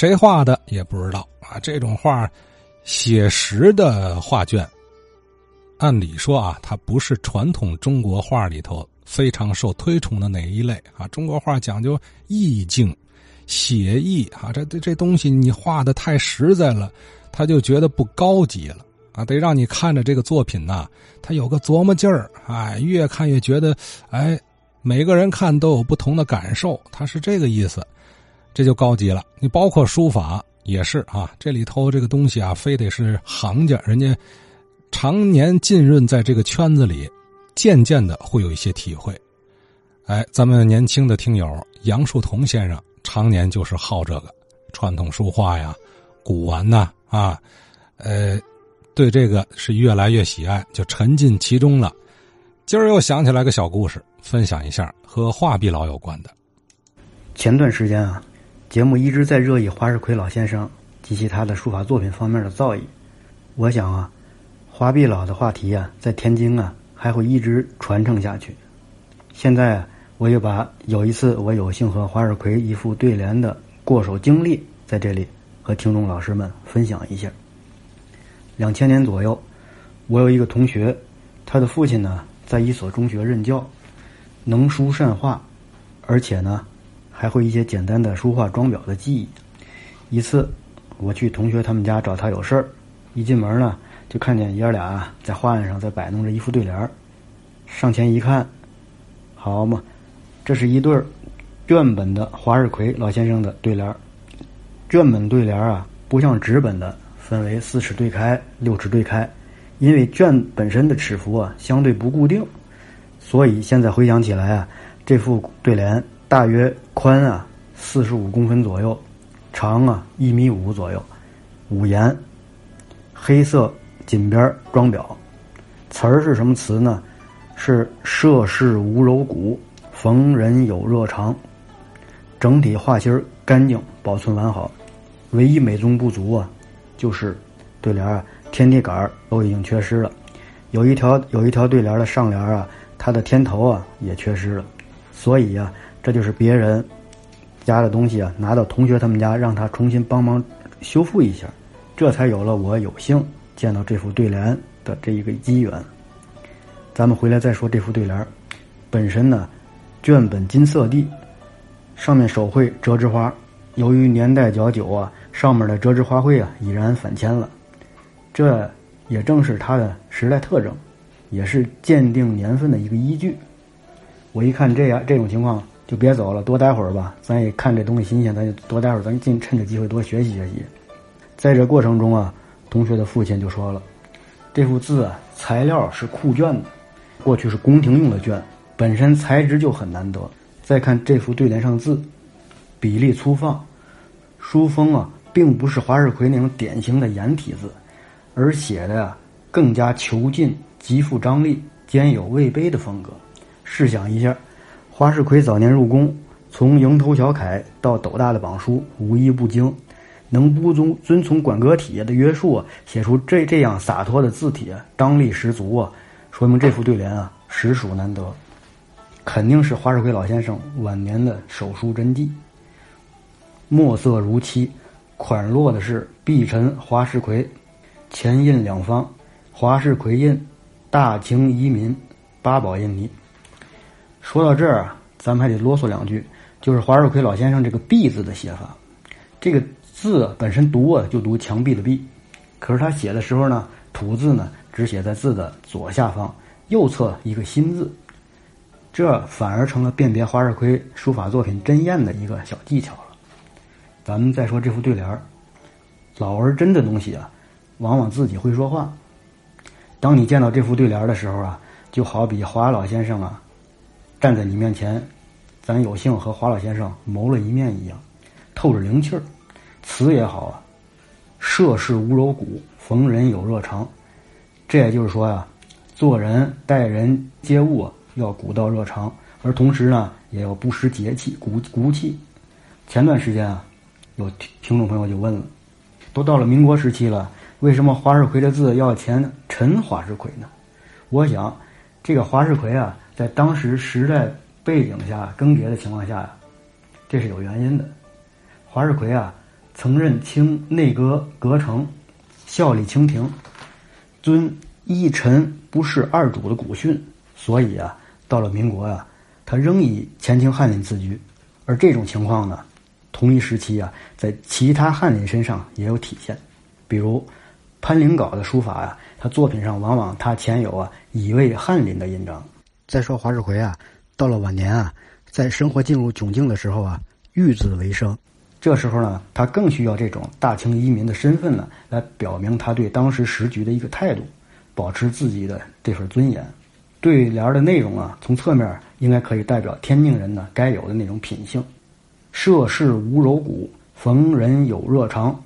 谁画的也不知道啊。这种画，写实的画卷，按理说啊，它不是传统中国画里头非常受推崇的哪一类啊。中国画讲究意境、写意啊，这这这东西你画的太实在了，他就觉得不高级了。啊，得让你看着这个作品呐，他有个琢磨劲儿，哎，越看越觉得，哎，每个人看都有不同的感受，他是这个意思，这就高级了。你包括书法也是啊，这里头这个东西啊，非得是行家，人家常年浸润在这个圈子里，渐渐的会有一些体会。哎，咱们年轻的听友杨树桐先生，常年就是好这个传统书画呀、古玩呐，啊，呃。对这个是越来越喜爱，就沉浸其中了。今儿又想起来个小故事，分享一下和画壁老有关的。前段时间啊，节目一直在热议华世奎老先生及其他的书法作品方面的造诣。我想啊，华碧老的话题啊，在天津啊还会一直传承下去。现在我又把有一次我有幸和华世奎一副对联的过手经历，在这里和听众老师们分享一下。两千年左右，我有一个同学，他的父亲呢在一所中学任教，能书善画，而且呢还会一些简单的书画装裱的技艺。一次，我去同学他们家找他有事儿，一进门呢就看见爷儿俩在画案上在摆弄着一副对联儿。上前一看，好嘛，这是一对儿卷本的华日葵老先生的对联儿。卷本对联儿啊，不像纸本的。分为四尺对开、六尺对开，因为卷本身的尺幅啊相对不固定，所以现在回想起来啊，这副对联大约宽啊四十五公分左右，长啊一米五左右，五言，黑色锦边装裱，词儿是什么词呢？是涉世无柔骨，逢人有热肠，整体画心干净，保存完好，唯一美中不足啊。就是对联啊，天地杆儿都已经缺失了，有一条有一条对联的上联啊，它的天头啊也缺失了，所以呀，这就是别人家的东西啊，拿到同学他们家让他重新帮忙修复一下，这才有了我有幸见到这副对联的这一个机缘。咱们回来再说这副对联，本身呢，卷本金色地，上面手绘折枝花，由于年代较久啊。上面的折枝花卉啊，已然返迁了，这也正是它的时代特征，也是鉴定年份的一个依据。我一看这样这种情况，就别走了，多待会儿吧。咱也看这东西新鲜，咱就多待会儿，咱尽趁着机会多学习学习。在这过程中啊，同学的父亲就说了：“这幅字啊，材料是库卷的，过去是宫廷用的卷，本身材质就很难得。再看这幅对联上字，比例粗放，书风啊。”并不是华世奎那种典型的颜体字，而写的呀更加遒劲、极富张力、兼有魏碑的风格。试想一下，华世奎早年入宫，从蝇头小楷到斗大的榜书，无一不精，能不遵遵从馆阁体的约束啊，写出这这样洒脱的字体，张力十足啊，说明这副对联啊实属难得，肯定是华世奎老先生晚年的手书真迹。墨色如漆。款落的是碧尘华世奎，前印两方，华世奎印，大清遗民八宝印泥。说到这儿啊，咱们还得啰嗦两句，就是华世奎老先生这个“壁”字的写法，这个字本身读啊就读墙壁的“壁”，可是他写的时候呢，土字呢只写在字的左下方，右侧一个心字，这反而成了辨别华世奎书法作品真艳的一个小技巧了。咱们再说这副对联儿，老而真的东西啊，往往自己会说话。当你见到这副对联的时候啊，就好比华老先生啊，站在你面前，咱有幸和华老先生谋了一面一样，透着灵气儿。词也好啊，涉世无柔骨，逢人有热肠。这也就是说呀，做人待人接物啊，要古道热肠，而同时呢，也要不失节气、骨骨气。前段时间啊。有听众朋友就问了：都到了民国时期了，为什么华世奎的字要填陈华世奎呢？我想，这个华世奎啊，在当时时代背景下更迭的情况下呀，这是有原因的。华世奎啊，曾任清内阁阁丞，效力清廷，遵一臣不仕二主的古训，所以啊，到了民国啊，他仍以前清翰林自居。而这种情况呢，同一时期啊，在其他翰林身上也有体现，比如潘灵镐的书法呀，他作品上往往他前有啊乙未翰林的印章。再说华世奎啊，到了晚年啊，在生活进入窘境的时候啊，育子为生。这时候呢，他更需要这种大清遗民的身份呢，来表明他对当时时局的一个态度，保持自己的这份尊严。对联的内容啊，从侧面应该可以代表天津人呢该有的那种品性：涉世无柔骨，逢人有热肠，